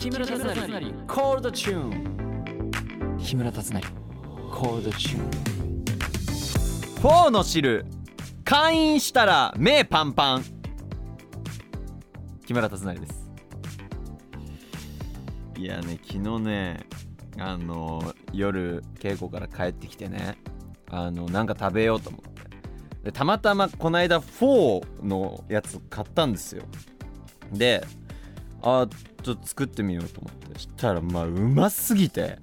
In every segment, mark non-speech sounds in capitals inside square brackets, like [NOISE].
木村達成。コールドチューン木村達成。コールドチューンフォーの汁会員したら目パンパン。木村達成です。いやね昨日ねあの夜稽古から帰ってきてねあのなんか食べようと思って。でたまたまこの間フォーのやつ買ったんですよ。であちょっと作ってみようと思って。したらまあうますぎて。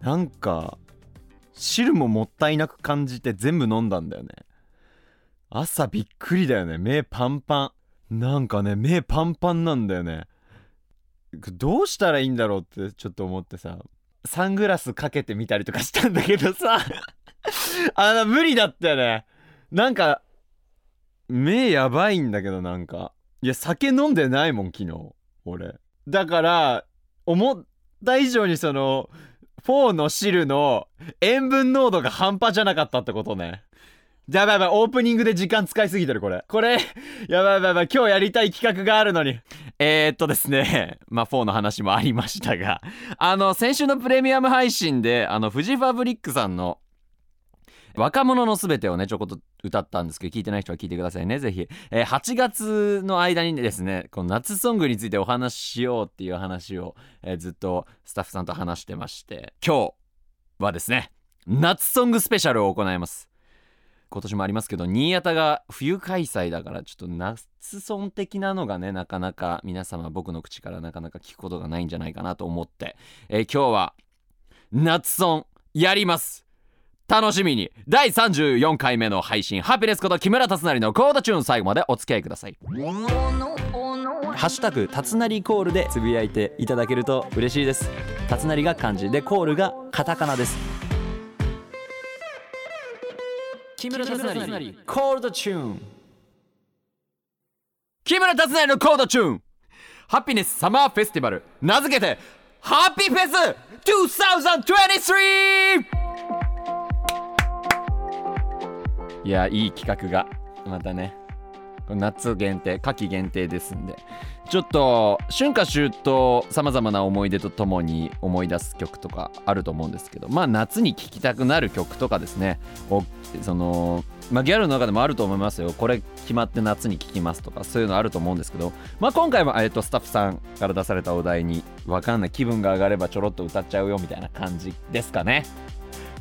なんか汁ももったいなく感じて全部飲んだんだよね。朝びっくりだよね。目パンパン。なんかね目パンパンなんだよね。どうしたらいいんだろうってちょっと思ってさ。サングラスかけてみたりとかしたんだけどさ。あの無理だったよね。なんか目やばいんだけどなんか。いや酒飲んでないもん昨日。俺。だから思った以上にそのフォーの汁の塩分濃度が半端じゃなかったってことね。やばいやばいオープニングで時間使いすぎてるこれ。これやばいやばいやばい今日やりたい企画があるのに。えー、っとですね。[LAUGHS] まあ4の話もありましたが。あの先週のプレミアム配信であのフジファブリックさんの若者のすべてをねちょこっと歌ったんですけど聞いてない人は聞いてくださいね。ぜひ、えー、8月の間にですねこの夏ソングについてお話ししようっていう話を、えー、ずっとスタッフさんと話してまして今日はですね夏ソングスペシャルを行います。今年もありますけど新潟が冬開催だからちょっと夏ソン的なのがねなかなか皆様僕の口からなかなか聞くことがないんじゃないかなと思って、えー、今日は夏ソンやります。楽しみに。第34回目の配信。ハピネスこと木村達成のコールチューン最後までお付き合いください。ハッシュタグたつなりコールでつぶやいていただけると嬉しいです。たつなりが漢字。でコールがカタカナです。木村達成。コールチューン。木村達成のコールチューン。ハピネスサマーフェスティバル。名付けてハッピーフェス2023いやいい企画がまたね夏限定夏季限定ですんで。ちょっと春夏秋冬さまざまな思い出とともに思い出す曲とかあると思うんですけど。まあ夏に聴きたくなる曲とかですね。おそのまあギャルの中でもあると思いますよ。これ決まって夏に聴きますとかそういうのあると思うんですけど。まあ今回も、えっと、スタッフさんから出されたお題にわかんない気分が上がればちょろっと歌っちゃうよみたいな感じですかね。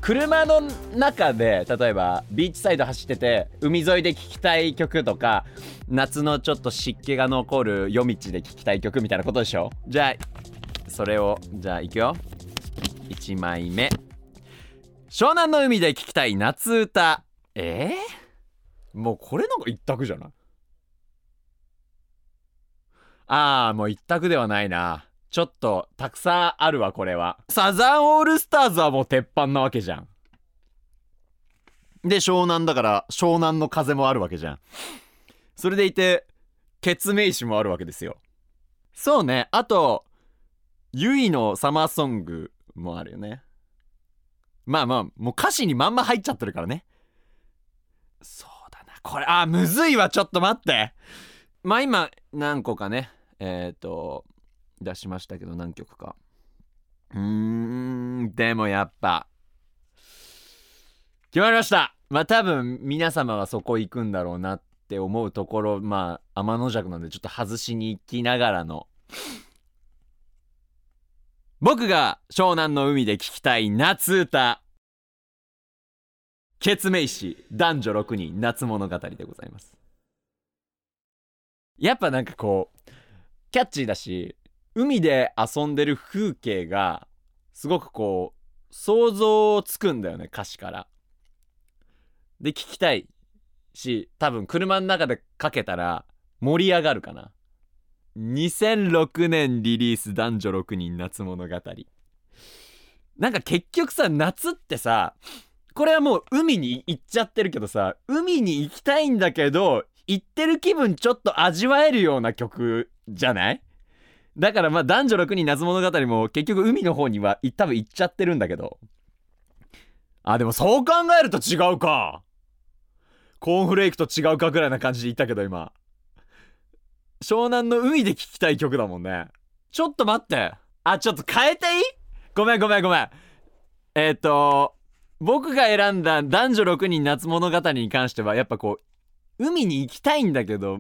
車の中で例えばビーチサイド走ってて海沿いで聴きたい曲とか夏のちょっと湿気が残る夜道で聴きたい曲みたいなことでしょ？じゃあそれをじゃあいくよ。1枚目。湘南の海で聴きたい夏歌。えー、もうこれなんか一択じゃない？ああもう一択ではないな。ちょっとたくさんあるわこれは。サザンオールスターズはもう鉄板なわけじゃん。で湘南だから湘南の風もあるわけじゃん。それでいてケツメイシもあるわけですよ。そうね。あとユイのサマーソングもあるよね。まあまあもう歌詞にまんま入っちゃってるからね。そうだな。これあむずいわ。ちょっと待って。まあ今何個かね。えっ、ー、と出しましたけど何曲か。うーんでもやっぱ決まりました。まあ多分皆様はそこ行くんだろうなって思うところまあ天の弱なんでちょっと外しに行きながらの。僕が湘南の海で聴きたい夏歌。ケツメイシ男女6人夏物語でございます。やっぱなんかこうキャッチーだし海で遊んでる風景がすごくこう想像つくんだよね歌詞から。で聞きたいし多分車の中でかけたら盛り上がるかな。2006年リリース男女6人夏物語。なんか結局さ夏ってさこれはもう海に行っちゃってるけどさ海に行きたいんだけど行ってる気分ちょっと味わえるような曲じゃない？だからまあ男女6人夏物語も結局海の方には多分行っちゃってるんだけど。あでもそう考えると違うか。コーンフレークと違うかぐらいな感じで言ったけど今。湘南の海で聴きたい曲だもんね。ちょっと待って。あちょっと変えていい？ごめんごめんごめん。えっ、と僕が選んだ男女6人夏物語に関してはやっぱこう海に行きたいんだけど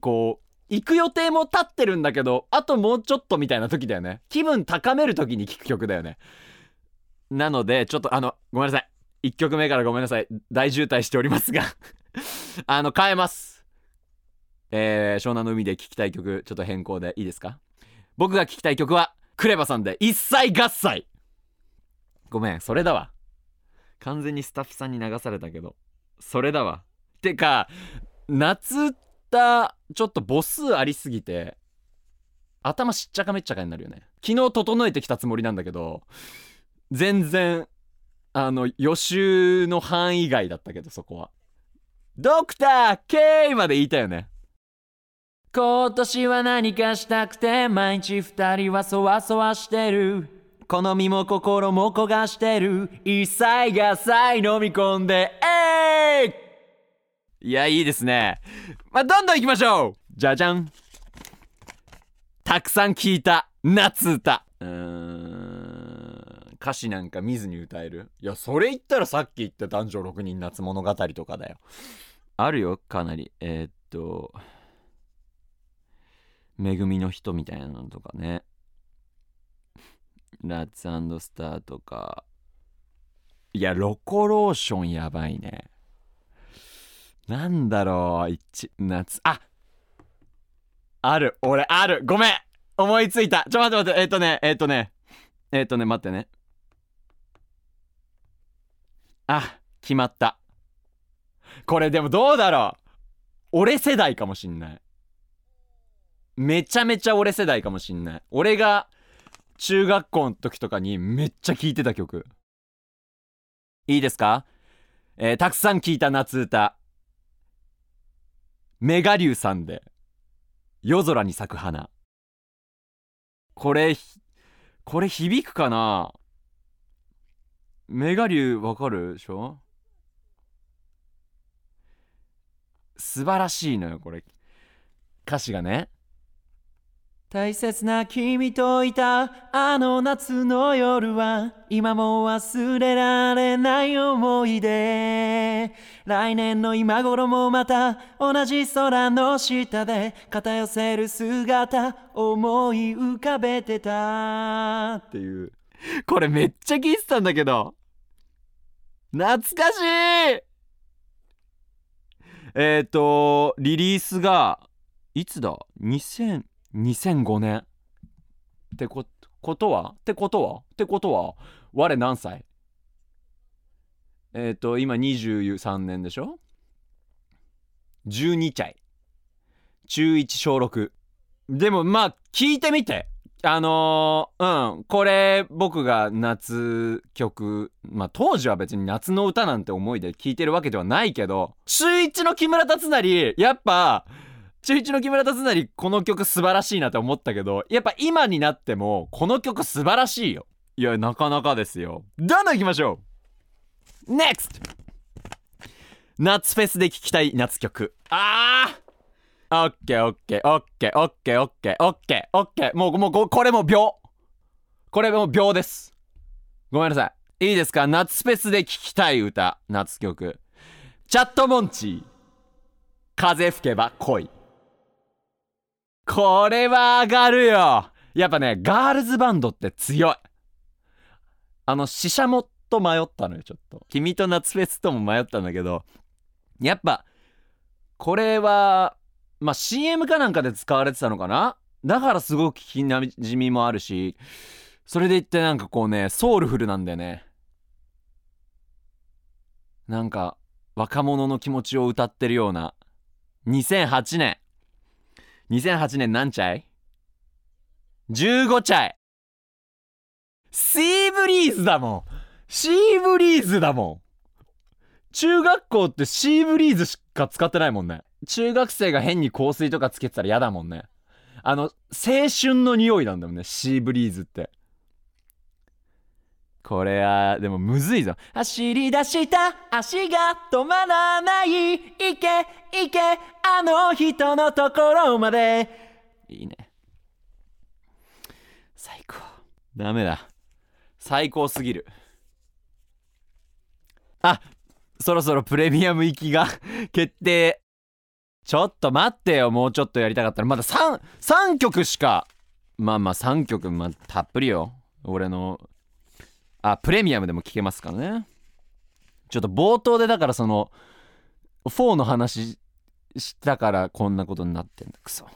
こう行く予定も立ってるんだけどあともうちょっとみたいな時だよね。気分高める時に聴く曲だよね。なのでちょっとあのごめんなさい。1曲目からごめんなさい。大渋滞しておりますが。[LAUGHS] あの変えます。えー、湘南の海で聴きたい曲ちょっと変更でいいですか？僕が聴きたい曲はクレバさんで一切合切。ごめんそれだわ。完全にスタッフさんに流されたけどそれだわ。てか夏って歌ちょっと母数ありすぎて頭しっちゃかめっちゃかになるよね。昨日整えてきたつもりなんだけど全然あの予習の範囲外だったけどそこは。ドクター K まで言いたよね。今年は何かしたくて毎日二人はそわそわしてる。好みも心も焦がしてる。一切がさい飲み込んでえいやいいですね。まあどんどん行きましょう。じゃじゃん。たくさん聞いた夏歌。うーん。歌詞なんか見ずに歌える？いやそれ言ったらさっき言った男女6人夏物語とかだよ。あるよかなり。えー、っと恵みの人みたいなのとかね。ラッツスターとか。いやロコローションやばいね。なんだろう一夏。あある。俺ある。ごめん。思いついた。ちょ待って待って。えっ、とねえっ、とね。えっ、とね待ってね。あ決まった。これでもどうだろう。俺世代かもしんない。めちゃめちゃ俺世代かもしんない。俺が中学校の時とかにめっちゃ聴いてた曲。いいですか？えー、たくさん聴いた夏歌。メガリュウさんで夜空に咲く花。これこれ響くかな？メガリュウわかるでしょ？素晴らしいのよこれ。歌詞がね。大切な君といたあの夏の夜は今も忘れられない思い出。来年の今頃もまた同じ空の下で肩寄せる姿思い浮かべてたっていう。これめっちゃ聞いてたんだけど。懐かしい。えっ、ー、とリリースがいつだ？2000 2005年ってことは？ってことは？ってことは？我何歳？えっ、ー、と今23年でしょ？12歳。中1小6でもまあ聞いてみて。あのー、うんこれ僕が夏曲。まあ当時は別に夏の歌なんて思いで聴いてるわけではないけど中1の木村達成。やっぱ中1の木村達成この曲素晴らしいなって思ったけどやっぱ今になってもこの曲素晴らしいよ。いやなかなかですよ。どんどん行きましょう。NEXT! 夏フェスで聴きたい夏曲。あー！オッケーオッケーオッケーオッケーオッケーオッケーオッケーもうもうこれも秒。これも秒です。ごめんなさい。いいですか？夏フェスで聴きたい歌。夏曲。チャットモンチー。風吹けば恋。これは上がるよ。やっぱね、ガールズバンドって強い。あの、シシャモと迷ったのよ、ちょっと。君と夏フェスとも迷ったんだけど、やっぱ、これは、まあ、CM かなんかで使われてたのかな？だからすごく聞きなじみもあるし、それで言ってなんかこうね、ソウルフルなんだよね。なんか、若者の気持ちを歌ってるような、2008年、2008年何チャイ ?15 チャイシーブリーズだもんシーブリーズだもん。中学校ってシーブリーズしか使ってないもんね。中学生が変に香水とかつけてたら嫌だもんね。あの青春の匂いなんだもんねシーブリーズって。これはでもむずいぞ。走り出した足が止まらない。行け行けあの人のところまで。いいね。最高。ダメだ。最高すぎる。あそろそろプレミアム行きが [LAUGHS] 決定。ちょっと待ってよ。もうちょっとやりたかったらまだ 3, 3曲しか。まあまあ3曲、まあ、たっぷりよ。俺のあプレミアムでも聴けますからね。ちょっと冒頭でだからそのフォーの話したからこんなことになってんだ。クソ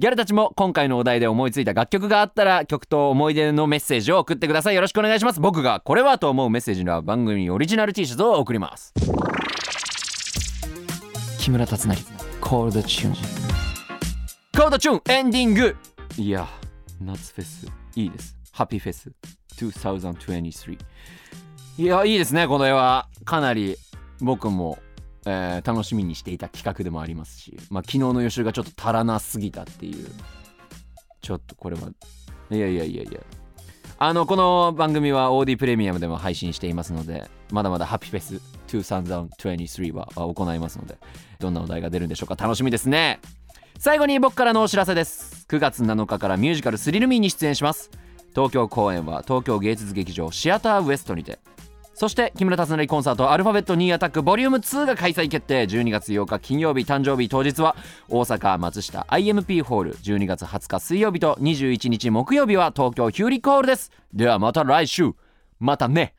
ギャルたちも今回のお題で思いついた楽曲があったら曲と思い出のメッセージを送ってください。よろしくお願いします。僕がこれはと思うメッセージには番組オリジナル T シャツを送ります。木村達成コールドチューンコールドチューンエンディング。いや夏フェスいいです。ハッピーフェス2023いやいいですねこの絵は。かなり僕も、えー楽しみにしていた企画でもありますし、まあ、昨日の予習がちょっと足らなすぎたっていう。ちょっとこれはいやいやいやいや。あのこの番組は OD プレミアムでも配信していますのでまだまだハッピーフェス2023はは行いますのでどんなお題が出るんでしょうか。楽しみですね。最後に僕からのお知らせです。9月7日からミュージカルスリルミーに出演します。東京公演は東京芸術劇場シアターウエストにてそして木村達成コンサートアルファベット2アタックボリューム2が開催決定。12月8日金曜日誕生日当日は大阪松下 IMP ホール。12月20日水曜日と21日木曜日は東京ヒューリックホールです。ではまた来週。またね。